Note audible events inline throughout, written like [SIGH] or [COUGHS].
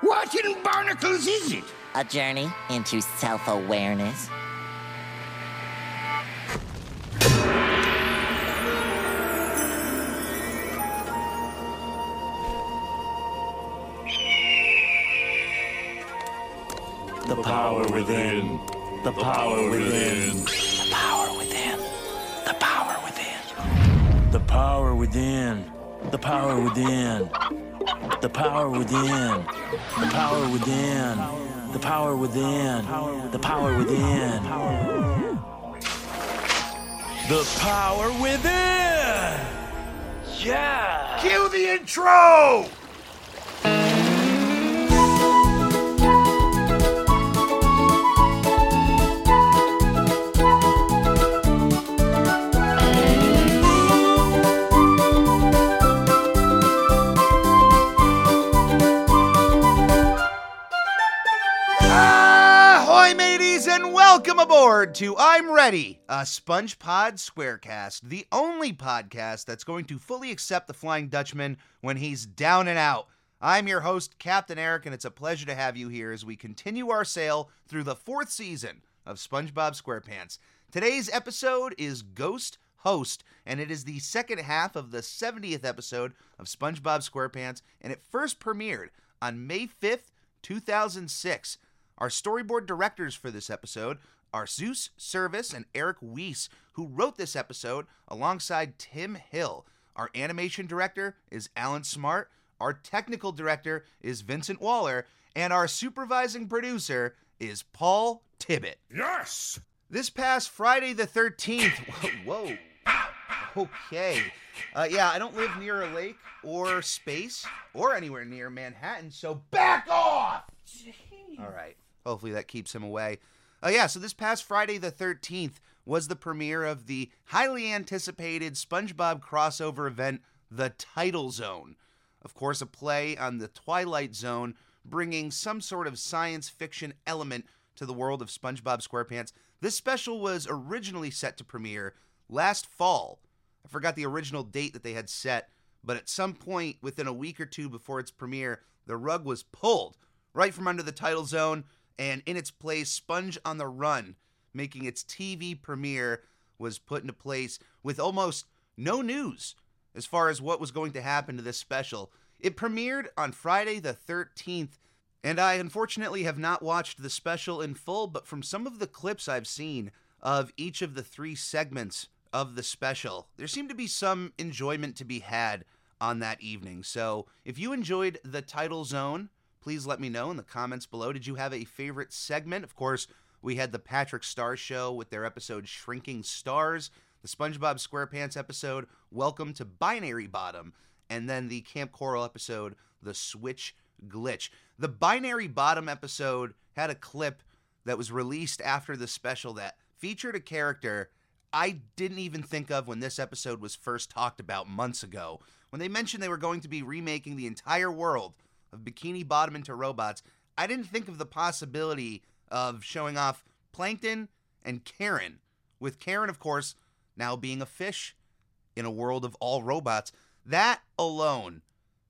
What in barnacles is it? A journey into self awareness. The power within. The power within. The power within. The power within. The power within. The power within. The power within. The power within. The power within. The power within. The power within. Yeah. Cue the intro! Aboard to I'm Ready, a SpongePod Squarecast, the only podcast that's going to fully accept the Flying Dutchman when he's down and out. I'm your host, Captain Eric, and it's a pleasure to have you here as we continue our sail through the fourth season of SpongeBob SquarePants. Today's episode is Ghost Host, and it is the second half of the 70th episode of SpongeBob SquarePants, and it first premiered on May 5th, 2006. Our storyboard directors for this episode are Zeus Cervas and Eric Wiese, who wrote this episode alongside Tim Hill. Our animation director is Alan Smart, our technical director is Vincent Waller, and our supervising producer is Paul Tibbitt. Yes! This past Friday the 13th. [LAUGHS] Whoa. whoa. Okay. Uh, yeah, I don't live near a lake or space or anywhere near Manhattan, so back off! All right. Hopefully that keeps him away. Uh, yeah, so this past Friday the 13th was the premiere of the highly anticipated SpongeBob crossover event, The Tidal Zone. Of course, a play on the Twilight Zone, bringing some sort of science fiction element to the world of SpongeBob SquarePants. This special was originally set to premiere last fall. I forgot the original date that they had set, but at some point within a week or two before its premiere, the rug was pulled right from under the tidal zone, and in its place, Sponge on the Run, making its TV premiere, was put into place with almost no news as far as what was going to happen to this special. It premiered on Friday the 13th, and I unfortunately have not watched the special in full, but from some of the clips I've seen of each of the three segments of the special, there seemed to be some enjoyment to be had on that evening. So if you enjoyed the tidal zone, please let me know in the comments below. Did you have a favorite segment? Of course, we had the Patrick Star Show with their episode Shrinking Stars, the SpongeBob SquarePants episode Welcome to Binary Bottom, and then the Camp Coral episode The Switch Glitch. The Binary Bottom episode had a clip that was released after the special that featured a character I didn't even think of when this episode was first talked about months ago. When they mentioned they were going to be remaking the entire world of Bikini Bottom into robots, I didn't think of the possibility of showing off Plankton and Karen, with Karen, of course, now being a fish in a world of all robots. That alone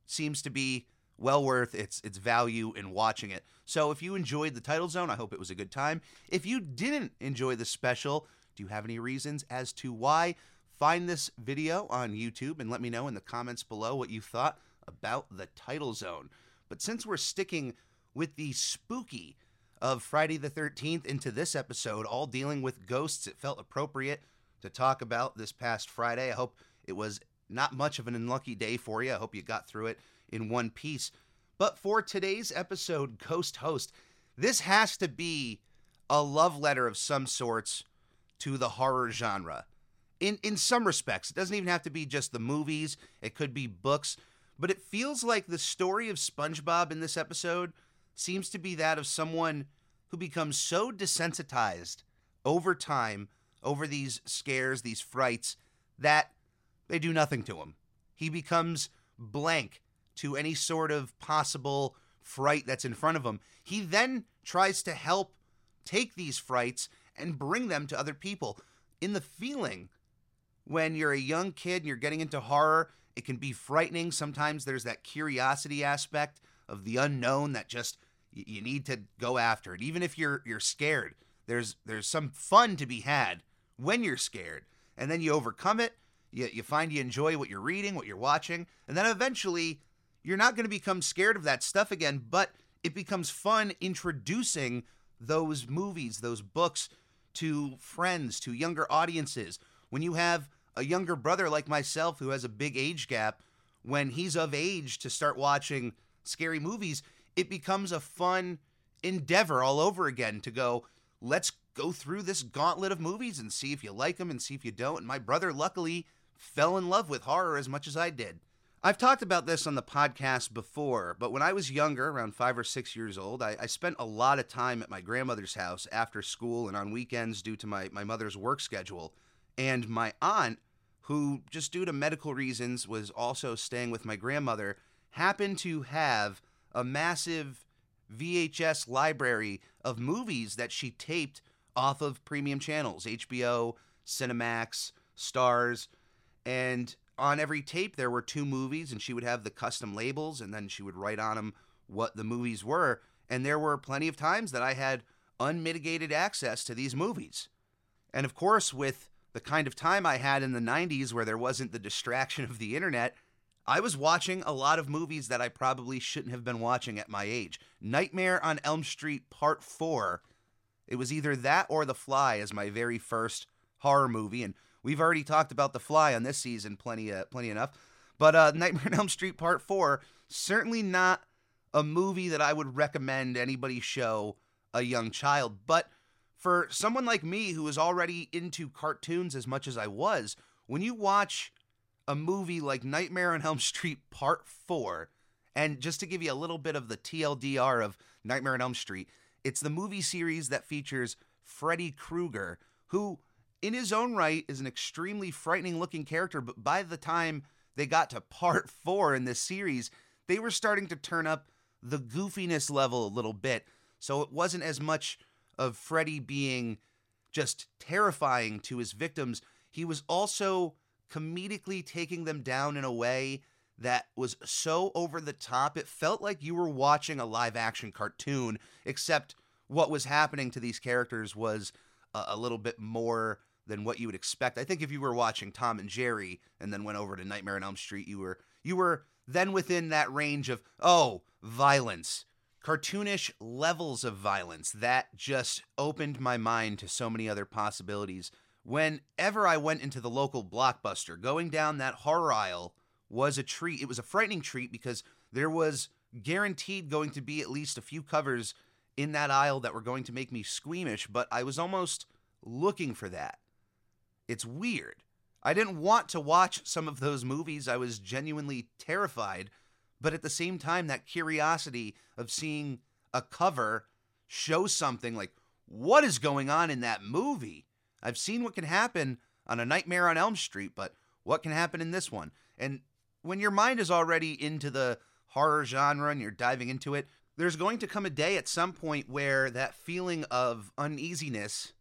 seems to be well worth its its value in watching it. So if you enjoyed the tidal zone, I hope it was a good time. If you didn't enjoy the special, do you have any reasons as to why? Find this video on YouTube and let me know in the comments below what you thought about the tidal zone. But since we're sticking with the spooky of Friday the 13th into this episode, all dealing with ghosts, it felt appropriate to talk about this past Friday. I hope it was not much of an unlucky day for you. I hope you got through it in one piece. But for today's episode, Ghost Host, this has to be a love letter of some sorts to the horror genre. In in some respects, it doesn't even have to be just the movies, it could be books, but it feels like the story of SpongeBob in this episode seems to be that of someone who becomes so desensitized over time over these scares, these frights that they do nothing to him. He becomes blank to any sort of possible fright that's in front of him. He then tries to help take these frights and bring them to other people. In the feeling, when you're a young kid and you're getting into horror, it can be frightening. Sometimes there's that curiosity aspect of the unknown that just you need to go after it. Even if you're you're scared, there's there's some fun to be had when you're scared, and then you overcome it. You you find you enjoy what you're reading, what you're watching, and then eventually you're not going to become scared of that stuff again. But it becomes fun introducing those movies, those books to friends, to younger audiences. When you have a younger brother like myself who has a big age gap, when he's of age to start watching scary movies, it becomes a fun endeavor all over again to go, let's go through this gauntlet of movies and see if you like them and see if you don't. And my brother, luckily, fell in love with horror as much as I did. I've talked about this on the podcast before, but when I was younger, around five or six years old, I, I, spent a lot of time at my grandmother's house after school and on weekends due to my, my mother's work schedule. And my aunt, who just due to medical reasons was also staying with my grandmother, happened to have a massive VHS library of movies that she taped off of premium channels HBO, Cinemax, Starz, and on every tape there were two movies and she would have the custom labels and then she would write on them what the movies were and there were plenty of times that I had unmitigated access to these movies. And of course with the kind of time I had in the 90s where there wasn't the distraction of the internet, I was watching a lot of movies that I probably shouldn't have been watching at my age. Nightmare on Elm Street Part 4. It was either that or The Fly as my very first horror movie and We've already talked about The Fly on this season, plenty, uh, plenty enough. But uh, Nightmare on Elm Street Part Four certainly not a movie that I would recommend anybody show a young child. But for someone like me who is already into cartoons as much as I was, when you watch a movie like Nightmare on [LAUGHS] Elm Street Part 4, and just to give you a little bit of the TLDR of Nightmare on Elm Street, it's the movie series that features Freddy Krueger, who in his own right is an extremely frightening looking character, but by the time they got to part [LAUGHS] four in this series, they were starting to turn up the goofiness level a little bit. So it wasn't as much of Freddy being just terrifying to his victims. He was also comedically taking them down in a way that was so over the top. It felt like you were watching a live action cartoon, except what was happening to these characters was a, a little bit more than what you would expect. I think if you were watching Tom and Jerry and then went over to Nightmare on Elm Street, you were you were then within that range of oh, violence, cartoonish levels of violence. That just opened my mind to so many other possibilities. Whenever I went into the local blockbuster, going down that horror aisle was a treat. It was a frightening treat because there was guaranteed going to be at least a few covers in that aisle that were going to make me squeamish, but I was almost looking for that. It's weird. I didn't want to watch some of those movies. I was genuinely terrified. But at the same time, that curiosity of seeing a cover show something like, what is going on in that movie? I've seen what can happen on A Nightmare on Elm Street, but what can happen in this one? And when your mind is already into the horror genre and you're diving into it, there's going to come a day at some point where that feeling of uneasiness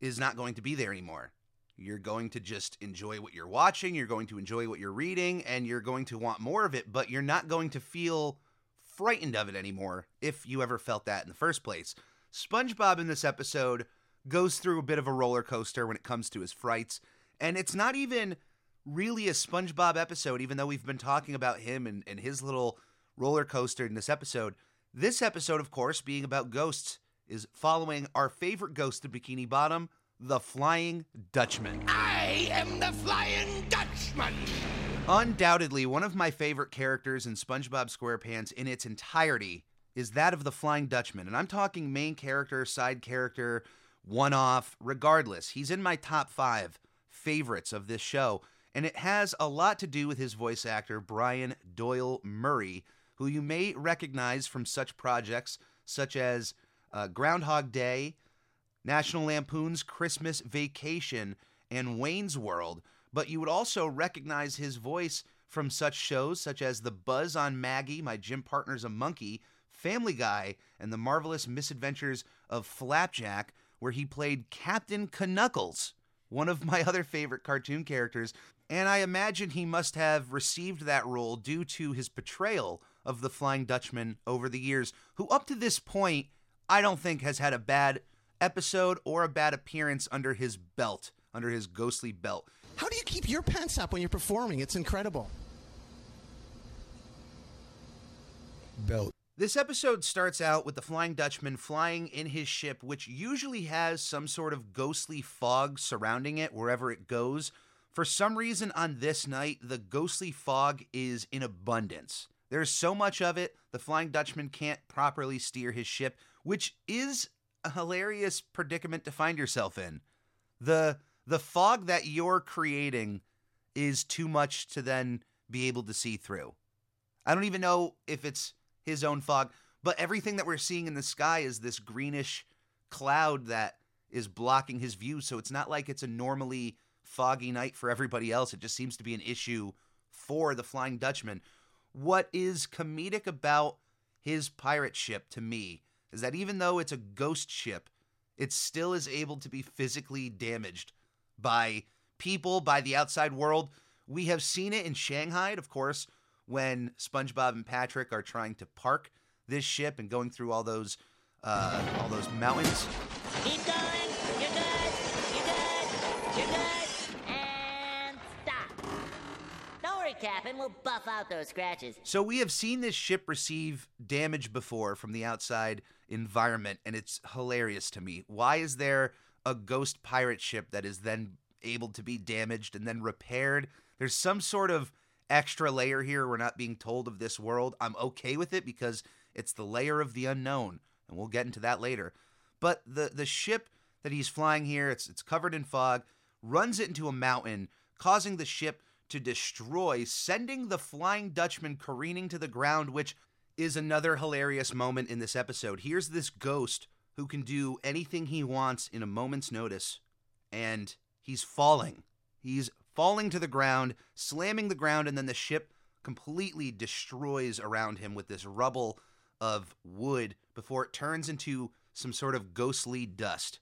is not going to be there anymore. You're going to just enjoy what you're watching, you're going to enjoy what you're reading, and you're going to want more of it, but you're not going to feel frightened of it anymore if you ever felt that in the first place. SpongeBob in this episode goes through a bit of a roller coaster when it comes to his frights, and it's not even really a SpongeBob episode, even though we've been talking about him and, and his little roller coaster in this episode. This episode, of course, being about ghosts, is following our favorite ghost of Bikini Bottom, the Flying Dutchman. I am the Flying Dutchman. Undoubtedly, one of my favorite characters in SpongeBob SquarePants in its entirety is that of the Flying Dutchman. And I'm talking main character, side character, one off, regardless. He's in my top five favorites of this show. And it has a lot to do with his voice actor, Brian Doyle Murray, who you may recognize from such projects such as uh, Groundhog Day, National Lampoon's Christmas Vacation, and Wayne's World, but you would also recognize his voice from such shows such as The Buzz on Maggie, My Gym Partner's a Monkey, Family Guy, and The Marvelous Misadventures of Flapjack, where he played Captain Knuckles, one of my [LAUGHS] other favorite cartoon characters. And I imagine he must have received that role due to his portrayal of the Flying Dutchman over the years, who up to this point, I don't think has had a bad episode or a bad appearance under his belt, under his ghostly belt. How do you keep your pants up when you're performing? It's incredible. Belt. This episode starts out with the Flying Dutchman flying in his ship, which usually has some sort of ghostly fog surrounding it wherever it goes. For some reason, on this night, the ghostly fog is in abundance. There's so much of it, the Flying Dutchman can't properly steer his ship, which is a hilarious predicament to find yourself in. The the fog that you're creating is too much to then be able to see through. I don't even know if it's his own fog, but everything that we're seeing in the sky is this greenish cloud that is blocking his view. So it's not like it's a normally foggy night for everybody else. It just seems to be an issue for the Flying Dutchman. What is comedic about his pirate ship to me is that even though it's a ghost ship, it still is able to be physically damaged by people, by the outside world. We have seen it in Shanghai, of course, when SpongeBob and Patrick are trying to park this ship and going through all those uh, all those mountains. Keep going. Worry, Captain. We'll buff out those scratches. So we have seen this ship receive damage before from the outside environment, and it's hilarious to me. Why is there a ghost pirate ship that is then able to be damaged and then repaired? There's some sort of extra layer here. We're not being told of this world. I'm okay with it because it's the layer of the unknown, and we'll get into that later. But the the ship that he's flying here, it's it's covered in fog, runs it into a mountain, causing the ship to destroy, sending the Flying Dutchman careening to the ground, which is another hilarious moment in this episode. Here's this ghost who can do anything he wants in a moment's notice, and he's falling. He's falling to the ground, slamming the ground, and then the ship completely destroys around him with this rubble of wood before it turns into some sort of ghostly dust.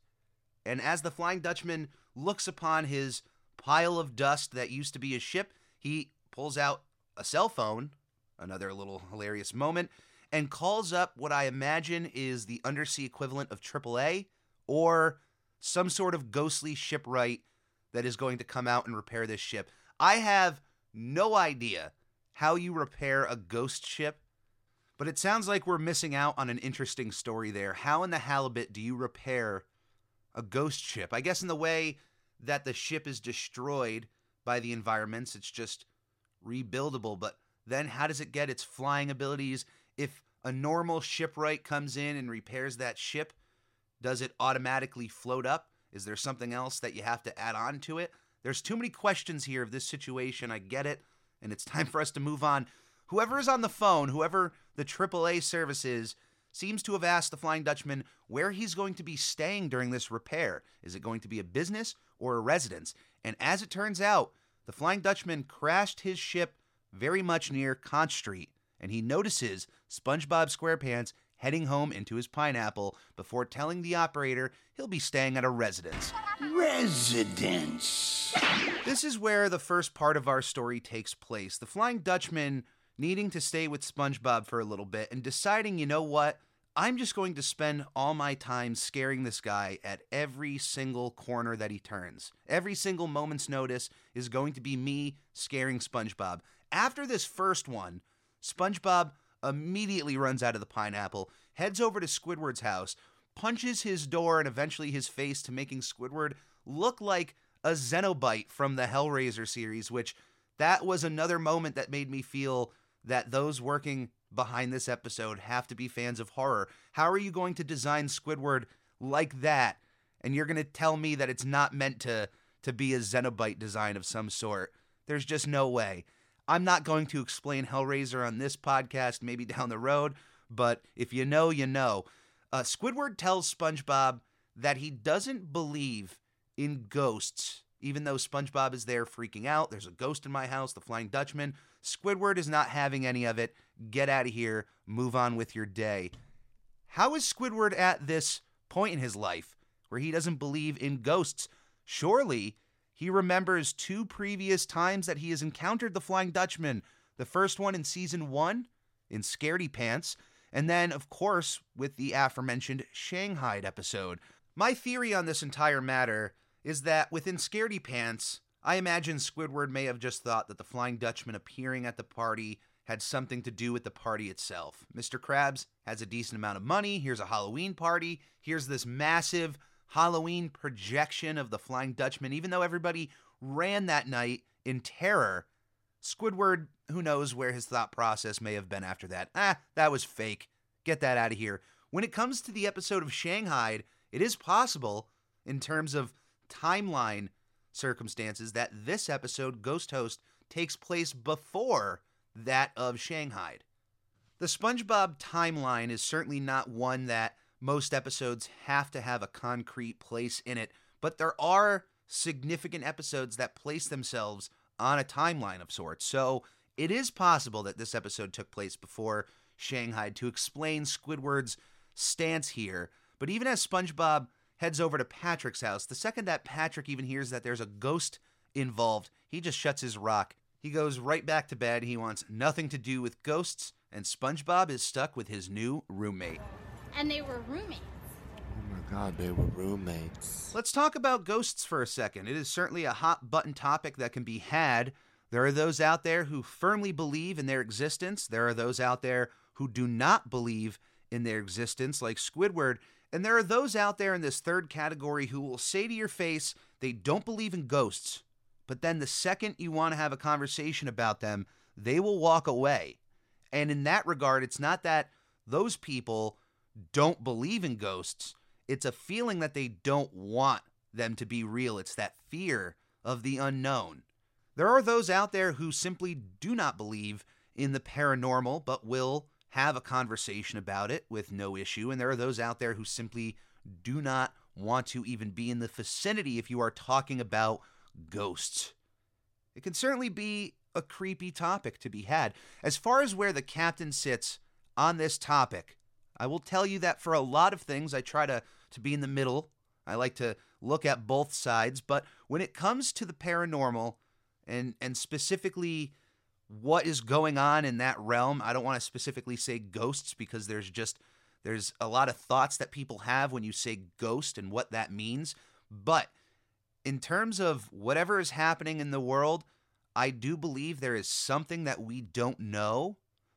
And as the Flying Dutchman looks upon his pile of dust that used to be his ship, he pulls out a cell phone, another little hilarious moment, and calls up what I imagine is the undersea equivalent of AAA or some sort of ghostly shipwright that is going to come out and repair this ship. I have no idea how you repair a ghost ship, but it sounds like we're missing out on an interesting story there. How in the halibut do you repair a ghost ship? I guess in the way that the ship is destroyed by the environments, it's just rebuildable, but then how does it get its flying abilities? If a normal shipwright comes in and repairs that ship, does it automatically float up? Is there something else that you have to add on to it? There's too many questions here of this situation. I get it, and it's time for us to move on. Whoever is on the phone, whoever the AAA service is, seems to have asked the Flying Dutchman where he's going to be staying during this repair. Is it going to be a business or a residence? And as it turns out, the Flying Dutchman crashed his ship very much near Conch Street, and he notices SpongeBob SquarePants heading home into his pineapple before telling the operator he'll be staying at a residence. Residence. This is where the first part of our story takes place. The Flying Dutchman needing to stay with SpongeBob for a little bit and deciding, you know what? I'm just going to spend all my time scaring this guy at every single corner that he turns. Every single moment's notice is going to be me scaring SpongeBob. After this first one, SpongeBob immediately runs out of the pineapple, heads over to Squidward's house, punches his door and eventually his face to making Squidward look like a Cenobite from the Hellraiser series, which that was another moment that made me feel that those working behind this episode have to be fans of horror. How are you going to design Squidward like that? And you're going to tell me that it's not meant to to be a Cenobite design of some sort. There's just no way. I'm not going to explain Hellraiser on this podcast, maybe down the road, but if you know, you know. Uh, Squidward tells SpongeBob that he doesn't believe in ghosts, even though SpongeBob is there freaking out. There's a ghost in my house, the Flying Dutchman. Squidward is not having any of it. Get out of here. Move on with your day. How is Squidward at this point in his life where he doesn't believe in ghosts? Surely he remembers two previous times that he has encountered the Flying Dutchman. The first one in season one, in Scaredy Pants, and then, of course, with the aforementioned Shanghai episode. My theory on this entire matter is that within Scaredy Pants, I imagine Squidward may have just thought that the Flying Dutchman appearing at the party had something to do with the party itself. Mr. Krabs has a decent amount of money. Here's a Halloween party. Here's this massive Halloween projection of the Flying Dutchman. Even though everybody ran that night in terror, Squidward, who knows where his thought process may have been after that. Ah, that was fake. Get that out of here. When it comes to the episode of Shanghai, it is possible, in terms of timeline circumstances, that this episode, Ghost Host, takes place before that of Shanghai. The SpongeBob timeline is certainly not one that most episodes have to have a concrete place in it, but there are significant episodes that place themselves on a timeline of sorts. So it is possible that this episode took place before Shanghai to explain Squidward's stance here. But even as SpongeBob heads over to Patrick's house, the second that Patrick even hears that there's a ghost involved, he just shuts his rock. He goes right back to bed. He wants nothing to do with ghosts, and SpongeBob is stuck with his new roommate. And they were roommates. Oh my god, they were roommates. Let's talk about ghosts for a second. It is certainly a hot button topic that can be had. There are those out there who firmly believe in their existence. There are those out there who do not believe in their existence, like Squidward. And there are those out there in this third category who will say to your face they don't believe in ghosts, but then the second you want to have a conversation about them, they will walk away. And in that regard, it's not that those people don't believe in ghosts, it's a feeling that they don't want them to be real. It's that fear of the unknown. There are those out there who simply do not believe in the paranormal, but will have a conversation about it with no issue. And there are those out there who simply do not want to even be in the vicinity if you are talking about ghosts. It can certainly be a creepy topic to be had. As far as where the captain sits on this topic, I will tell you that for a lot of things, I try to, to be in the middle. I like to look at both sides, but when it comes to the paranormal and and specifically what is going on in that realm, I don't want to specifically say ghosts because there's just there's a lot of thoughts that people have when you say ghost and what that means, but in terms of whatever is happening in the world, I do believe there is something that we don't know,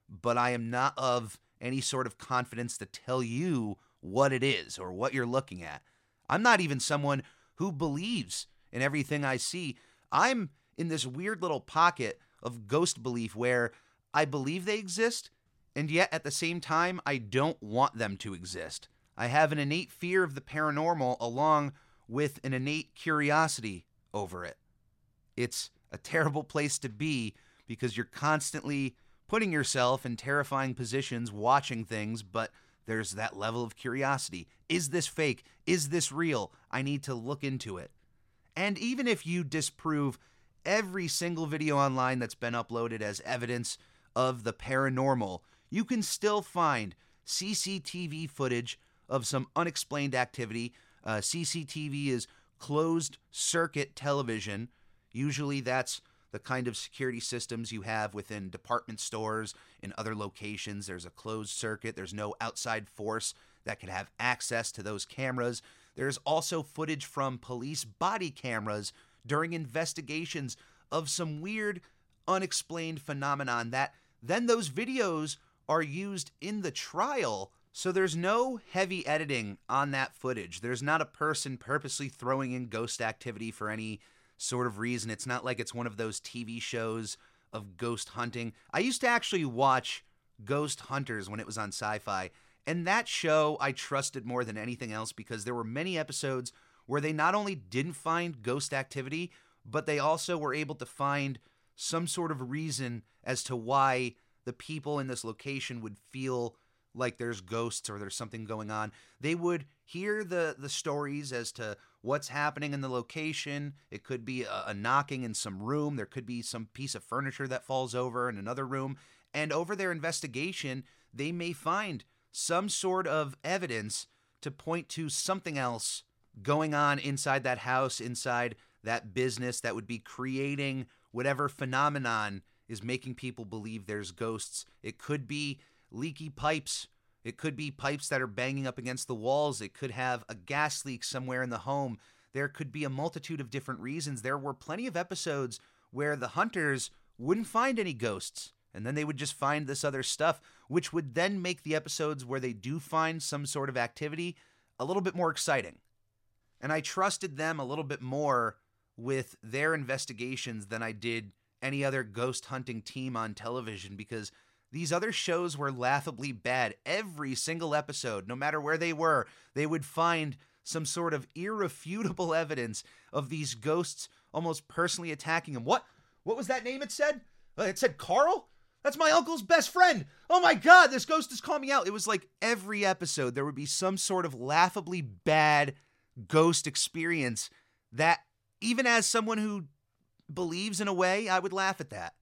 but I am not of any sort of confidence to tell you what it is or what you're looking at. I'm not even someone who believes in everything I see. I'm in this weird little pocket of ghost belief where I believe they exist, and yet at the same time, I don't want them to exist. I have an innate fear of the paranormal along with an innate curiosity over it. It's a terrible place to be because you're constantly putting yourself in terrifying positions watching things, but there's that level of curiosity. Is this fake? Is this real? I need to look into it. And even if you disprove every single video online that's been uploaded as evidence of the paranormal, you can still find CCTV footage of some unexplained activity. Uh, CCTV is closed circuit television. Usually that's the kind of security systems you have within department stores in other locations. There's a closed circuit, there's no outside force that can have access to those cameras. There's also footage from police body cameras during investigations of some weird, unexplained phenomenon that then those videos are used in the trial. So there's no heavy editing on that footage. There's not a person purposely throwing in ghost activity for any sort of reason. It's not like it's one of those TV shows of ghost hunting. I used to actually watch Ghost Hunters when it was on sci fi, and that show I trusted more than anything else because there were many episodes where they not only didn't find ghost activity, but they also were able to find some sort of reason as to why the people in this location would feel like there's ghosts or there's something going on. They would hear the the stories as to what's happening in the location. It could be a, a, knocking in some room. There could be some piece of furniture that falls over in another room. And over their investigation, they may find some sort of evidence to point to something else going on inside that house, inside that business that would be creating whatever phenomenon is making people believe there's ghosts. It could be leaky pipes. It could be pipes that are banging up against the walls. It could have a gas leak somewhere in the home. There could be a multitude of different reasons. There were plenty of episodes where the hunters wouldn't find any ghosts. And then they would just find this other stuff, which would then make the episodes where they do find some sort of activity a little bit more exciting. And I trusted them a little bit more with their investigations than I did any other ghost hunting team on television because these other shows were laughably bad. Every single episode, no matter where they were, they would find some sort of irrefutable [LAUGHS] evidence of these ghosts almost personally attacking him. What? What was that name it said? Uh, it said Carl? That's my uncle's best friend. Oh my god, this ghost is calling me out. It was like every episode there would be some sort of laughably bad ghost experience that even as someone who believes in a way, I would laugh at that.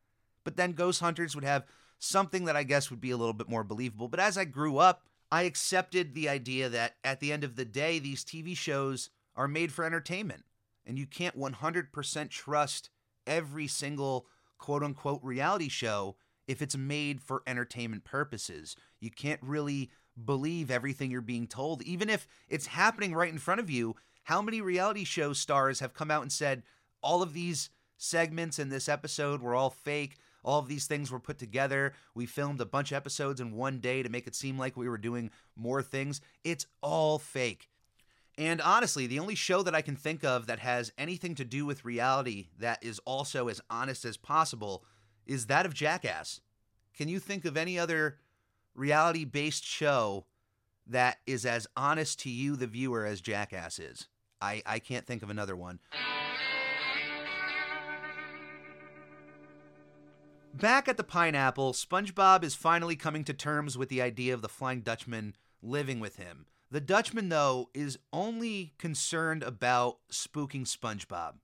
But then ghost hunters would have something that I guess would be a little bit more believable. But as I grew up, I accepted the idea that at the end of the day, these TV shows are made for entertainment. And you can't 100% trust every single quote unquote reality show if it's made for entertainment purposes. You can't really believe everything you're being told, even if it's happening right in front of you. How many reality show stars have come out and said all of these segments in this episode were all fake? All of these things were put together. We filmed a bunch of episodes in one day to make it seem like we were doing more things. It's all fake. And honestly, the only show that I can think of that has anything to do with reality that is also as honest as possible is that of Jackass. Can you think of any other reality based show that is as honest to you, the viewer, as Jackass is? I, I can't think of another one. Back at the pineapple, SpongeBob is finally coming to terms with the idea of the Flying Dutchman living with him. The Dutchman, though, is only concerned about spooking SpongeBob.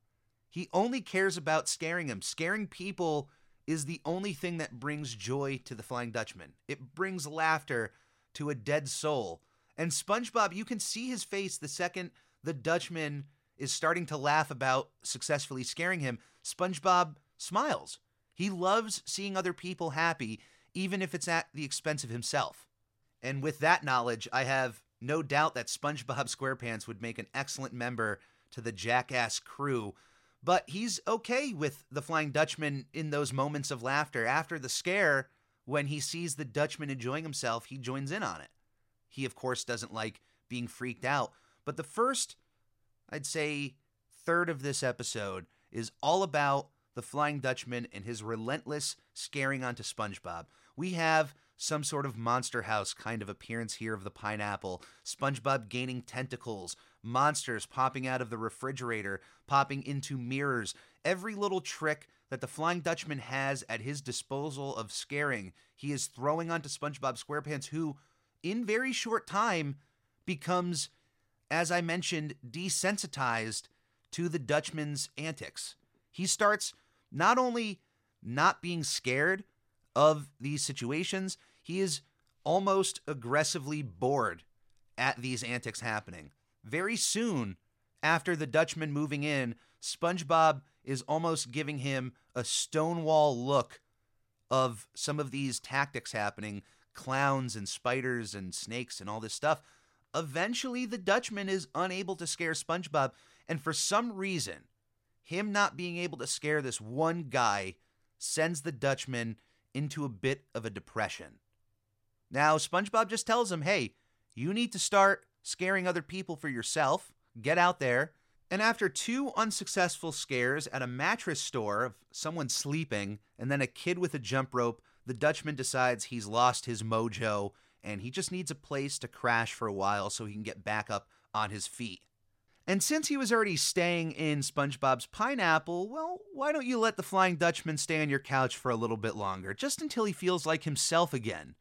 He only cares about scaring him. Scaring people is the only thing that brings joy to the Flying Dutchman. It brings laughter to a dead soul. And SpongeBob, you can see his face the second the Dutchman is starting to laugh about successfully scaring him. SpongeBob smiles. He loves seeing other people happy, even if it's at the expense of himself. And with that knowledge, I have no doubt that SpongeBob [LAUGHS] SquarePants would make an excellent member to the Jackass crew. But he's okay with the Flying Dutchman in those moments of laughter. After the scare, when he sees the Dutchman enjoying himself, he joins in on it. He, of course, doesn't like being freaked out. But the first, I'd say, third of this episode is all about the Flying Dutchman and his relentless scaring onto SpongeBob. We have some sort of monster house kind of appearance here of the pineapple. SpongeBob gaining tentacles, monsters popping out of the refrigerator, popping into mirrors. Every little trick that the Flying Dutchman has at his disposal of scaring, he is throwing onto SpongeBob SquarePants, who, in very short time, becomes, as I mentioned, desensitized to the Dutchman's antics. He starts not only not being scared of these situations, he is almost aggressively bored at these antics happening. Very soon after the Dutchman moving in, SpongeBob is almost giving him a stonewall look of some of these tactics happening clowns and spiders and snakes and all this stuff. Eventually, the Dutchman is unable to scare SpongeBob, and for some reason, him not being able to scare this one guy sends the Dutchman into a bit of a depression. Now, SpongeBob just tells him, hey, you need to start scaring other people for yourself. Get out there. And after two unsuccessful scares at a mattress store of someone sleeping and then a kid with a jump rope, the Dutchman decides he's lost his mojo and he just needs a place to crash for a while so he can get back up on his feet. And since he was already staying in SpongeBob's pineapple, well, why don't you let the Flying Dutchman stay on your couch for a little bit longer, just until he feels like himself again?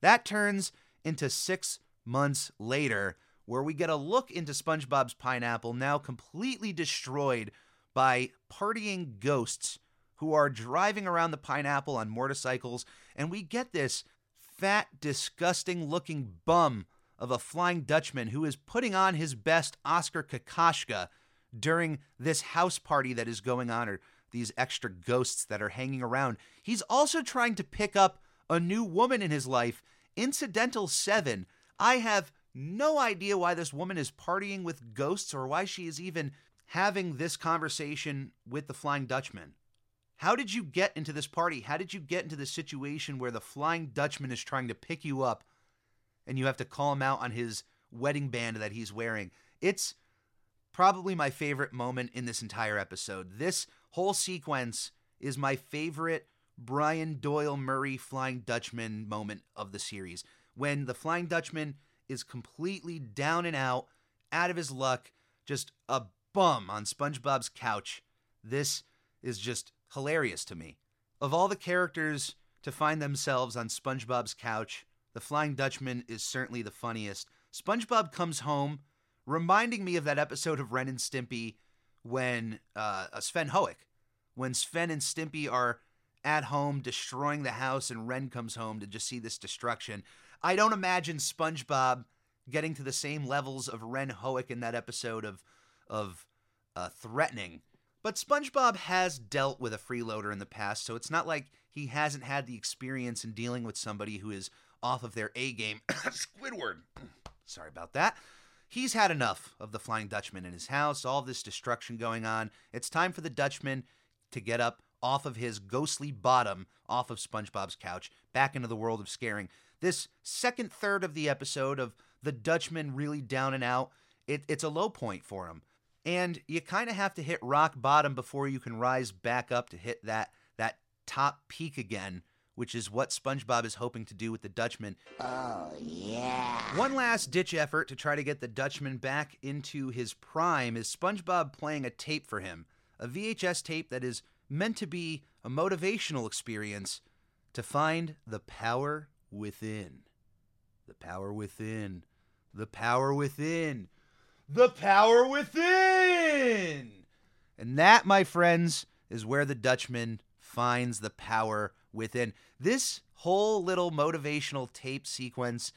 That turns into six months later, where we get a look into SpongeBob's pineapple, now completely destroyed by partying ghosts who are driving around the pineapple on motorcycles, and we get this fat, disgusting looking bum of a Flying Dutchman who is putting on his best Oscar Kokoschka during this house party that is going on, or these extra ghosts that are hanging around. He's also trying to pick up a new woman in his life, Incidental 7. I have no idea why this woman is partying with ghosts or why she is even having this conversation with the Flying Dutchman. How did you get into this party? How did you get into this situation where the Flying Dutchman is trying to pick you up and you have to call him out on his wedding band that he's wearing? It's probably my favorite moment in this entire episode. This whole sequence is my favorite Brian Doyle Murray Flying Dutchman moment of the series. When the Flying Dutchman is completely down and out, out of his luck, just a bum on SpongeBob's couch. This is just hilarious to me. Of all the characters to find themselves on SpongeBob's couch, the Flying Dutchman is certainly the funniest. SpongeBob comes home, reminding me of that episode of Ren and Stimpy when uh, Sven Hoek, when Sven and Stimpy are at home destroying the house and Ren comes home to just see this destruction. I don't imagine SpongeBob getting to the same levels of Ren Hoek in that episode of of uh, threatening. But SpongeBob has dealt with a freeloader in the past, so it's not like he hasn't had the experience in dealing with somebody who is off of their A game. [COUGHS] Squidward. [COUGHS] Sorry about that. He's had enough of the Flying Dutchman in his house, all this destruction going on. It's time for the Dutchman to get up off of his ghostly bottom, off of SpongeBob's couch, back into the world of scaring. This second third of the episode of the Dutchman really down and out, it, it's a low point for him. And you kind of have to hit rock bottom before you can rise back up to hit that that top peak again, which is what SpongeBob is hoping to do with the Dutchman. Oh, yeah. One last ditch effort to try to get the Dutchman back into his prime is SpongeBob playing a tape for him, a VHS tape that is meant to be a motivational experience to find the power within. The power within. The power within. The power within. And that, my friends, is where the Dutchman finds the power within. This whole little motivational tape sequence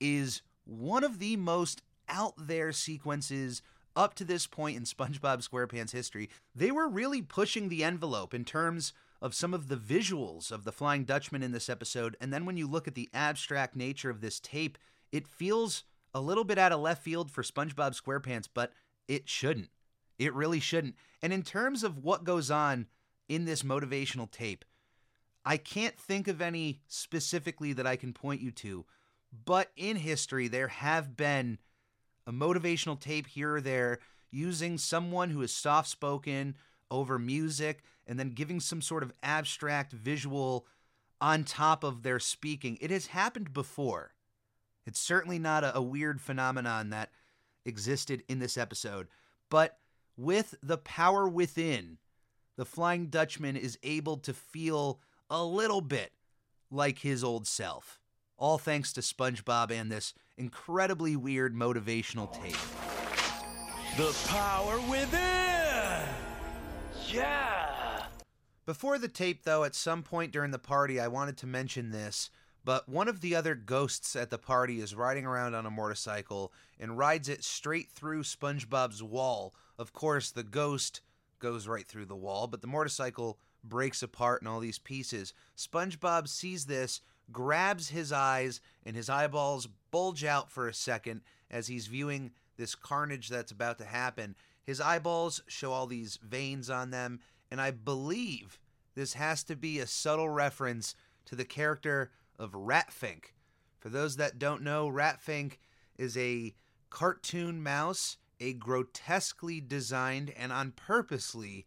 is one of the most out there sequences up to this point in SpongeBob SquarePants history. They were really pushing the envelope in terms of some of the visuals of the Flying Dutchman in this episode. And then when you look at the abstract nature of this tape, it feels a little bit out of left field for SpongeBob SquarePants, but it shouldn't. It really shouldn't. And in terms of what goes on in this motivational tape, I can't think of any specifically that I can point you to, but in history, there have been a motivational tape here or there using someone who is soft spoken over music and then giving some sort of abstract visual on top of their speaking. It has happened before. It's certainly not a, a weird phenomenon that existed in this episode, but with the power within, the Flying Dutchman is able to feel a little bit like his old self. All thanks to SpongeBob and this incredibly weird motivational tape. The power within! Yeah! Before the tape, though, at some point during the party, I wanted to mention this, but one of the other ghosts at the party is riding around on a motorcycle and rides it straight through SpongeBob's wall. Of course, the ghost goes right through the wall, but the motorcycle breaks apart in all these pieces. SpongeBob sees this, grabs his eyes, and his eyeballs bulge out for a second as he's viewing this carnage that's about to happen. His eyeballs show all these veins on them, and I believe this has to be a subtle reference to the character of Ratfink. For those that don't know, Ratfink is a cartoon mouse, a grotesquely designed and on purposely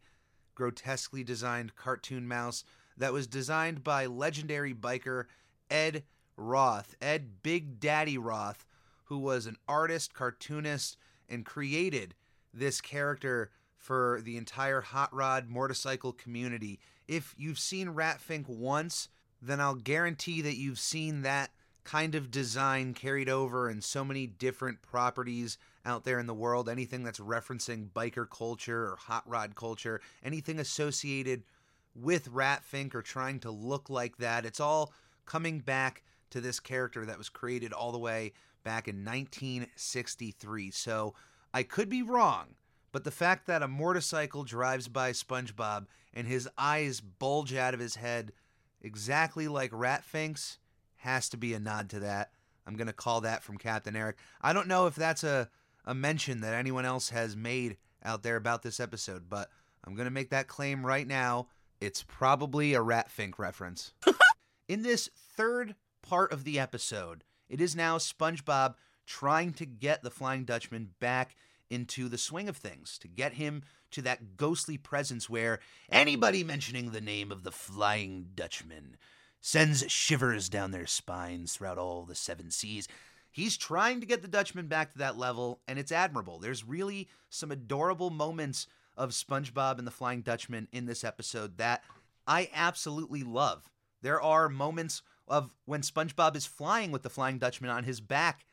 grotesquely designed cartoon mouse that was designed by legendary biker Ed Roth, Ed Big Daddy Roth, who was an artist, cartoonist, and created this character for the entire hot rod motorcycle community. If you've seen Ratfink once, then I'll guarantee that you've seen that kind of design carried over in so many different properties out there in the world. Anything that's referencing biker culture or hot rod culture, anything associated with Ratfink or trying to look like that, it's all coming back to this character that was created all the way back in 1963. So I could be wrong, but the fact that a motorcycle drives by SpongeBob and his eyes bulge out of his head exactly like Ratfinks has to be a nod to that. I'm going to call that from Captain Eric. I don't know if that's a, a mention that anyone else has made out there about this episode, but I'm going to make that claim right now. It's probably a Ratfink reference. [LAUGHS] In this third part of the episode, it is now SpongeBob trying to get the Flying Dutchman back into the swing of things, to get him to that ghostly presence where anybody mentioning the name of the Flying Dutchman sends shivers down their spines throughout all the seven seas. He's trying to get the Dutchman back to that level, and it's admirable. There's really some adorable moments of SpongeBob and the Flying Dutchman in this episode that I absolutely love. There are moments of when SpongeBob is flying with the Flying Dutchman on his back.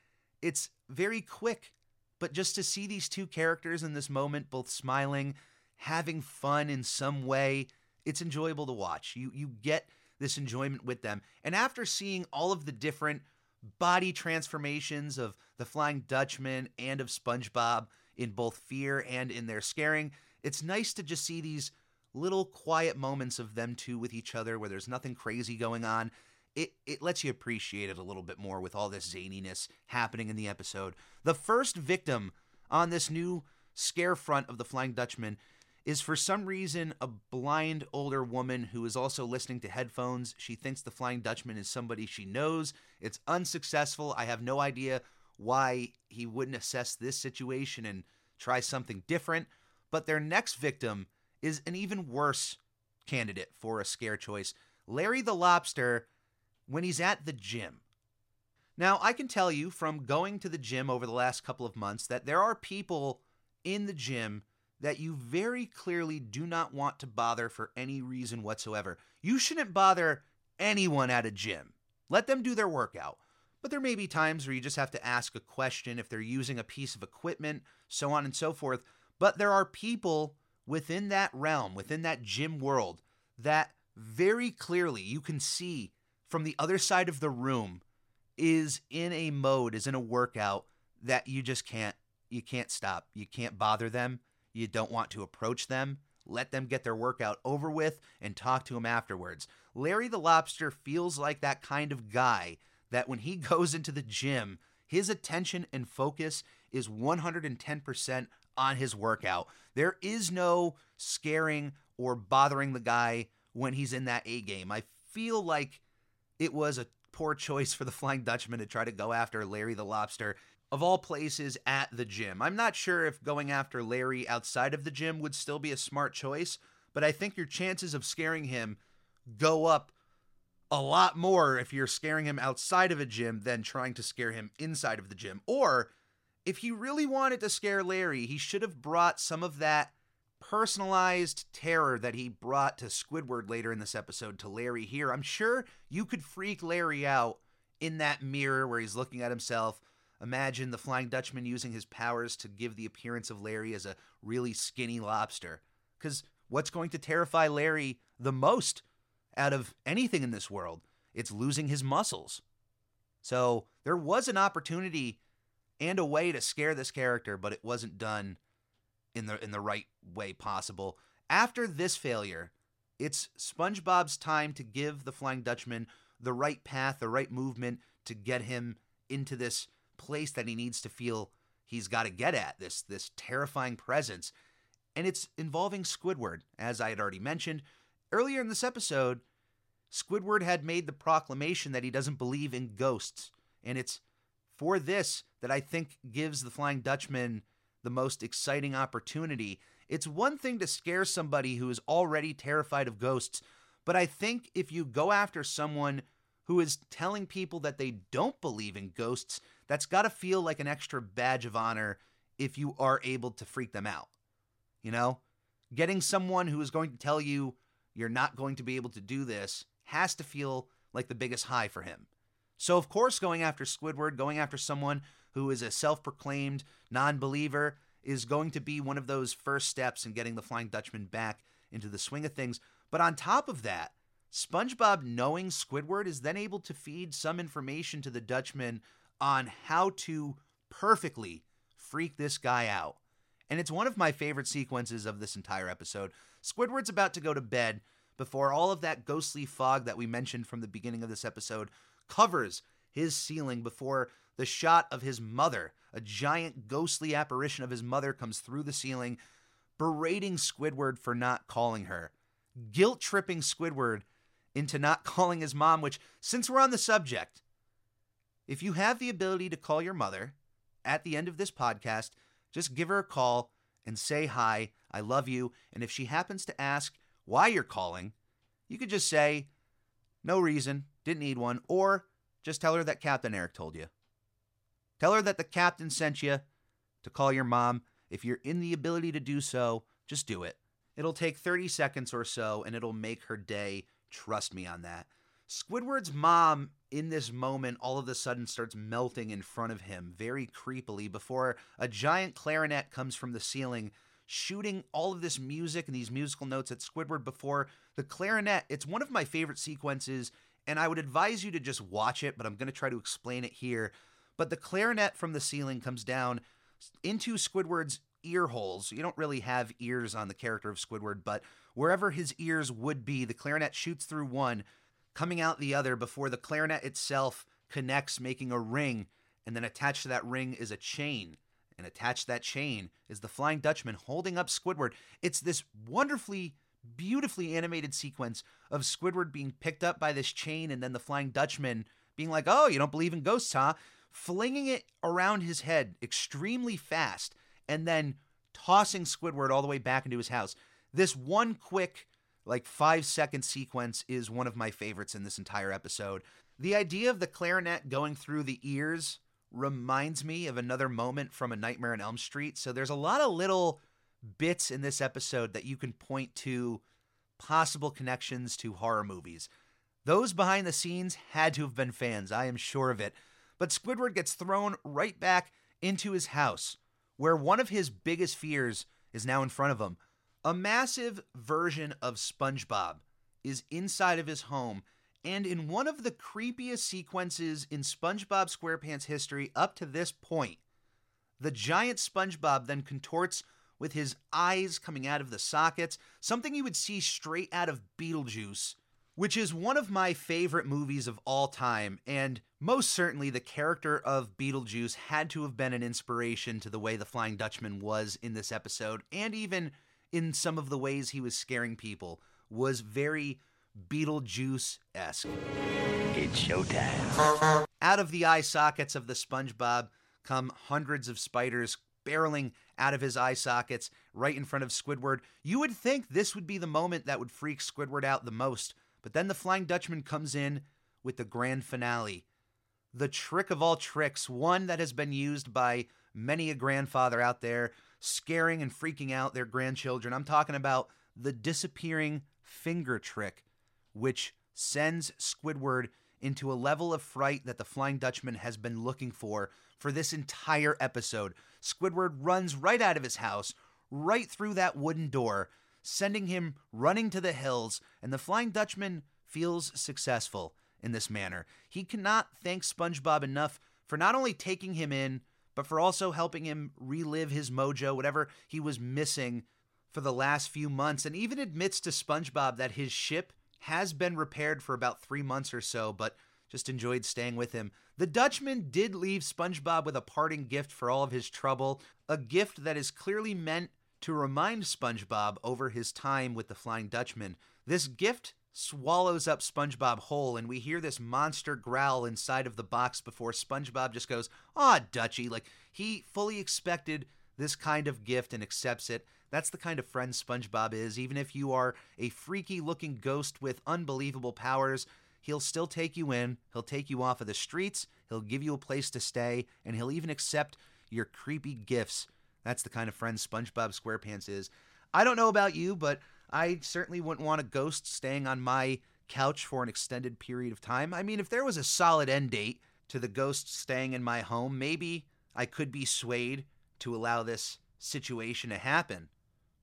It's very quick, but just to see these two characters in this moment both smiling, having fun in some way, it's enjoyable to watch. You you get this enjoyment with them. And after seeing all of the different body transformations of the Flying Dutchman and of SpongeBob in both fear and in their scaring, it's nice to just see these little quiet moments of them two with each other where there's nothing crazy going on. It, it lets you appreciate it a little bit more with all this zaniness happening in the episode. The first victim on this new scare front of the Flying Dutchman is for some reason a blind older woman who is also listening to headphones. She thinks the Flying Dutchman is somebody she knows. It's unsuccessful. I have no idea why he wouldn't assess this situation and try something different. But their next victim is an even worse candidate for a scare choice Larry the Lobster when he's at the gym. Now, I can tell you from going to the gym over the last couple of months that there are people in the gym that you very clearly do not want to bother for any reason whatsoever. You shouldn't bother anyone at a gym. Let them do their workout. But there may be times where you just have to ask a question if they're using a piece of equipment, so on and so forth. But there are people within that realm, within that gym world, that very clearly you can see from the other side of the room is in a mode, is in a workout that you just can't you can't stop. You can't bother them. You don't want to approach them. Let them get their workout over with and talk to them afterwards. Larry the Lobster feels like that kind of guy that when he [LAUGHS] goes into the gym, his attention and focus is 110% on his workout. There is no scaring or bothering the guy when he's in that A game. I feel like it was a poor choice for the Flying Dutchman to try to go after Larry the Lobster of all places at the gym. I'm not sure if going after Larry outside of the gym would still be a smart choice, but I think your chances of scaring him go up a lot more if you're scaring him outside of a gym than trying to scare him inside of the gym. Or if he really wanted to scare Larry, he should have brought some of that personalized terror that he brought to Squidward later in this episode to Larry here. I'm sure you could freak Larry out in that mirror where he's looking at himself. Imagine the Flying Dutchman using his powers to give the appearance of Larry as a really skinny lobster. Because what's going to terrify Larry the most out of anything in this world? It's losing his muscles. So there was an opportunity and a way to scare this character, but it wasn't done in the in the right way possible. After this failure, it's SpongeBob's time to give the Flying Dutchman the right path, the right movement to get him into this place that he needs to feel he's got to get at this this terrifying presence. And it's involving Squidward, as I had already mentioned earlier in this episode. Squidward had made the proclamation that he doesn't believe in ghosts, and it's for this that I think gives the Flying Dutchman the most exciting opportunity. It's one thing to scare somebody who is already terrified of ghosts, but I think if you go after someone who is telling people that they don't believe in ghosts, that's got to feel like an extra badge of honor if you are able to freak them out. You know? Getting someone who is going to tell you you're not going to be able to do this has to feel like the biggest high for him. So, of course, going after Squidward, going after someone who is a self proclaimed non believer, is going to be one of those first steps in getting the Flying Dutchman back into the swing of things. But on top of that, SpongeBob knowing Squidward is then able to feed some information to the Dutchman on how to perfectly freak this guy out. and it's one of my favorite sequences of this entire episode. Squidward's about to go to bed before all of that ghostly fog that we mentioned from the beginning of this episode covers his ceiling before the shot of his mother, a giant ghostly apparition of his mother, comes through the ceiling, berating Squidward for not calling her, guilt tripping Squidward into not [LAUGHS] calling his mom, which, since we're on the subject, if you have the ability to call your mother at the end of this podcast, just give her a call and say hi, I love you. And if she happens to ask why you're calling, you could just say, no reason, didn't need one, or just tell her that Captain Eric told you. Tell her that the captain sent you to call your mom. If you're in the ability to do so, just do it. It'll take 30 seconds or so and it'll make her day. Trust me on that. Squidward's mom, in this moment, all of a sudden starts melting in front of him very creepily before a giant clarinet comes from the ceiling, shooting all of this music and these musical notes at Squidward before the clarinet. It's one of my favorite sequences, and I would advise you to just watch it, but I'm going to try to explain it here. But the clarinet from the ceiling comes down into Squidward's ear holes. You don't really have ears on the character of Squidward, but wherever his ears would be, the clarinet shoots through one, coming out the other before the clarinet itself connects, making a ring, and then attached to that ring is a chain. And attached to that chain is the Flying Dutchman holding up Squidward. It's this wonderfully, beautifully animated sequence of Squidward being picked up by this chain and then the Flying Dutchman being like, Oh, you don't believe in ghosts, huh? Flinging it around his head extremely fast and then tossing Squidward all the way back into his house. This one quick, like five second sequence is one of my favorites in this entire episode. The idea of the clarinet going through the ears reminds me of another moment from A Nightmare on Elm Street. So there's a lot of little bits in this episode that you can point to possible connections to horror movies. Those behind the scenes had to have been fans, I am sure of it. But Squidward gets thrown right back into his house, where one of his biggest fears is now in front of him. A massive version of SpongeBob is inside of his home, and in one of the creepiest sequences in SpongeBob SquarePants history up to this point, the giant SpongeBob then contorts with his eyes coming out of the sockets, something you would see straight out of Beetlejuice, which is one of my favorite movies of all time. And most certainly, the character of Beetlejuice had to have been an inspiration to the way the Flying Dutchman was in this episode, and even in some of the ways he was scaring people, was very Beetlejuice esque. It's showtime. Out of the eye sockets of the SpongeBob come hundreds of spiders barreling out of his eye sockets right in front of Squidward. You would think this would be the moment that would freak Squidward out the most, but then the Flying Dutchman comes in with the grand finale. The trick of all tricks, one that has been used by many a grandfather out there, scaring and freaking out their grandchildren. I'm talking about the disappearing finger trick, which sends Squidward into a level of fright that the Flying Dutchman has been looking for for this entire episode. Squidward runs right out of his house, right through that wooden door, sending him running to the hills, and the Flying Dutchman feels successful in this manner. He cannot thank SpongeBob enough for not only taking him in, but for also helping him relive his mojo, whatever he was missing for the last few months, and even admits to SpongeBob that his ship has been repaired for about three months or so, but just enjoyed staying with him. The Dutchman did leave SpongeBob with a parting gift for all of his trouble, a gift that is clearly meant to remind SpongeBob over his time with the Flying Dutchman. This gift swallows up SpongeBob whole, and we hear this monster growl inside of the box before SpongeBob just goes, Aw, Dutchy. Like, he fully expected this kind of gift and accepts it. That's the kind of friend SpongeBob is. Even if you are a freaky looking ghost with unbelievable powers, he'll still take you in. He'll take you off of the streets. He'll give you a place to stay, and he'll even accept your creepy gifts. That's the kind of friend SpongeBob SquarePants is. I don't know about you, but I certainly wouldn't want a ghost staying on my couch for an extended period of time. I mean, if there was a solid end date to the ghost staying in my home, maybe I could be swayed to allow this situation to happen.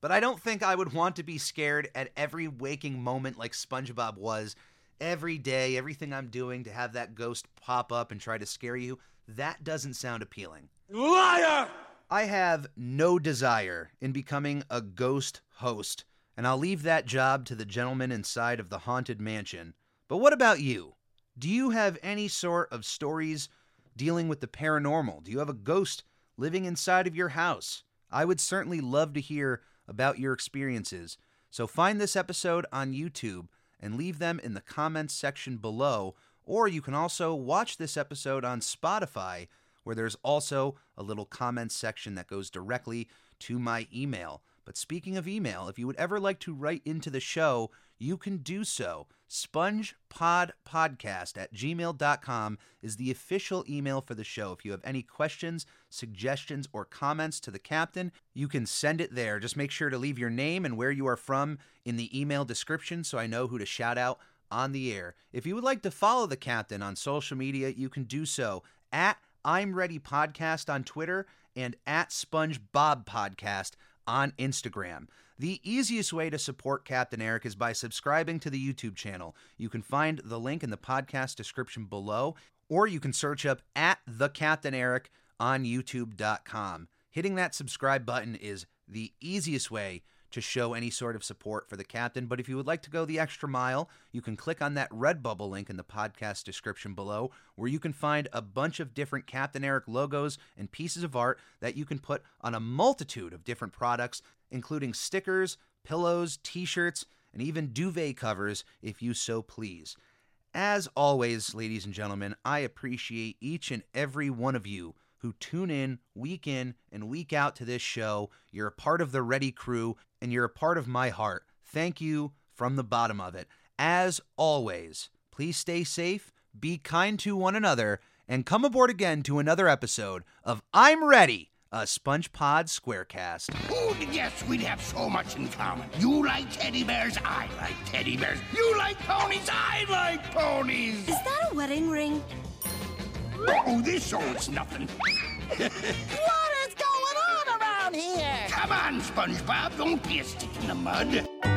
But I don't think I would want to be scared at every waking moment like SpongeBob was. Every day, everything I'm doing to have that ghost pop up and try to scare you, that doesn't sound appealing. Liar! I have no desire in becoming a ghost host, and I'll leave that job to the gentleman inside of the haunted mansion. But what about you? Do you have any sort of stories dealing with the paranormal? Do you have a ghost living inside of your house? I would certainly love to hear about your experiences. So find this episode on YouTube and leave them in the comments section below, or you can also watch this episode on Spotify where there's also a little comments section that goes directly to my email. But speaking of email, if you would ever like to write into the show, you can do so. SpongePodPodcast at gmail.com is the official email for the show. If you have any questions, suggestions, or comments to the captain, you can send it there. Just make sure to leave your name and where you are from in the email description so I know who to shout out on the air. If you would like to follow the captain on social media, you can do so at I'm Ready Podcast on Twitter and at SpongeBob Podcast on Instagram. The easiest way to support Captain Eric is by subscribing to the YouTube channel. You can find the link in the podcast description below, or you can search up at the Captain Eric on YouTube.com. Hitting that subscribe button is the easiest way to show any sort of support for the captain. But if you would like to go the extra mile, you can click on that Redbubble link in the podcast description below, where you can find a bunch of different Captain Eric logos and pieces of art that you can put on a multitude of different products, including stickers, pillows, t shirts, and even duvet covers if you so please. As always, ladies and gentlemen, I appreciate each and every one of you who tune in week in and week out to this show. You're a part of the Ready crew and you're a part of my heart. Thank you from the bottom of it. As always, please stay safe, be kind to one another, and come aboard again to another episode of I'm Ready, a SpongePod Squarecast. Who would guess we'd have so much in common? You like teddy bears, I like teddy bears. You like ponies, I like ponies. Is that a wedding ring? Oh, this it's nothing. What is going on around here? Come on, SpongeBob, don't be a stick in the mud.